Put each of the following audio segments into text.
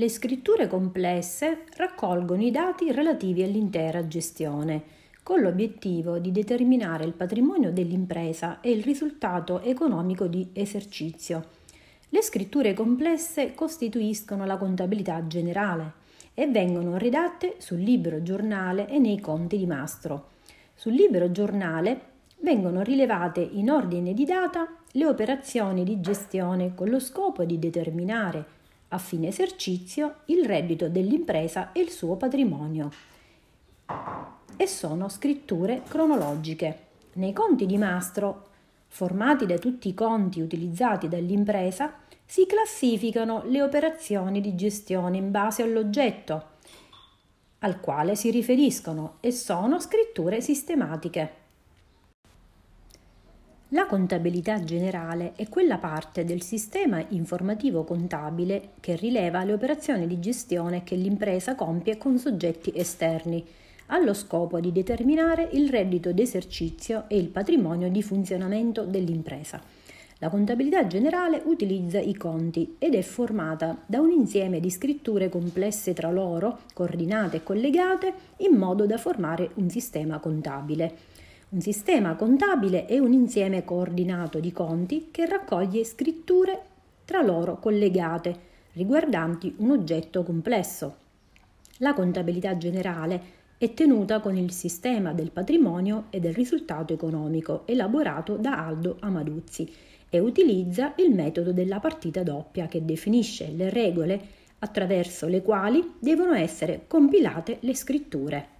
Le scritture complesse raccolgono i dati relativi all'intera gestione, con l'obiettivo di determinare il patrimonio dell'impresa e il risultato economico di esercizio. Le scritture complesse costituiscono la contabilità generale e vengono redatte sul libero giornale e nei conti di mastro. Sul libero giornale vengono rilevate in ordine di data le operazioni di gestione con lo scopo di determinare a fine esercizio il reddito dell'impresa e il suo patrimonio. E sono scritture cronologiche. Nei conti di mastro, formati da tutti i conti utilizzati dall'impresa, si classificano le operazioni di gestione in base all'oggetto al quale si riferiscono e sono scritture sistematiche. La contabilità generale è quella parte del sistema informativo contabile che rileva le operazioni di gestione che l'impresa compie con soggetti esterni, allo scopo di determinare il reddito d'esercizio e il patrimonio di funzionamento dell'impresa. La contabilità generale utilizza i conti ed è formata da un insieme di scritture complesse tra loro, coordinate e collegate, in modo da formare un sistema contabile. Un sistema contabile è un insieme coordinato di conti che raccoglie scritture tra loro collegate, riguardanti un oggetto complesso. La contabilità generale è tenuta con il sistema del patrimonio e del risultato economico elaborato da Aldo Amaduzzi e utilizza il metodo della partita doppia che definisce le regole attraverso le quali devono essere compilate le scritture.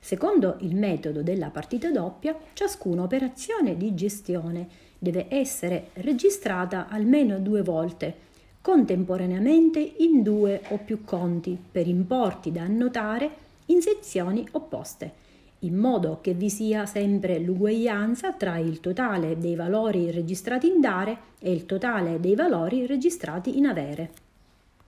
Secondo il metodo della partita doppia, ciascuna operazione di gestione deve essere registrata almeno due volte, contemporaneamente in due o più conti, per importi da annotare in sezioni opposte, in modo che vi sia sempre l'uguaglianza tra il totale dei valori registrati in dare e il totale dei valori registrati in avere.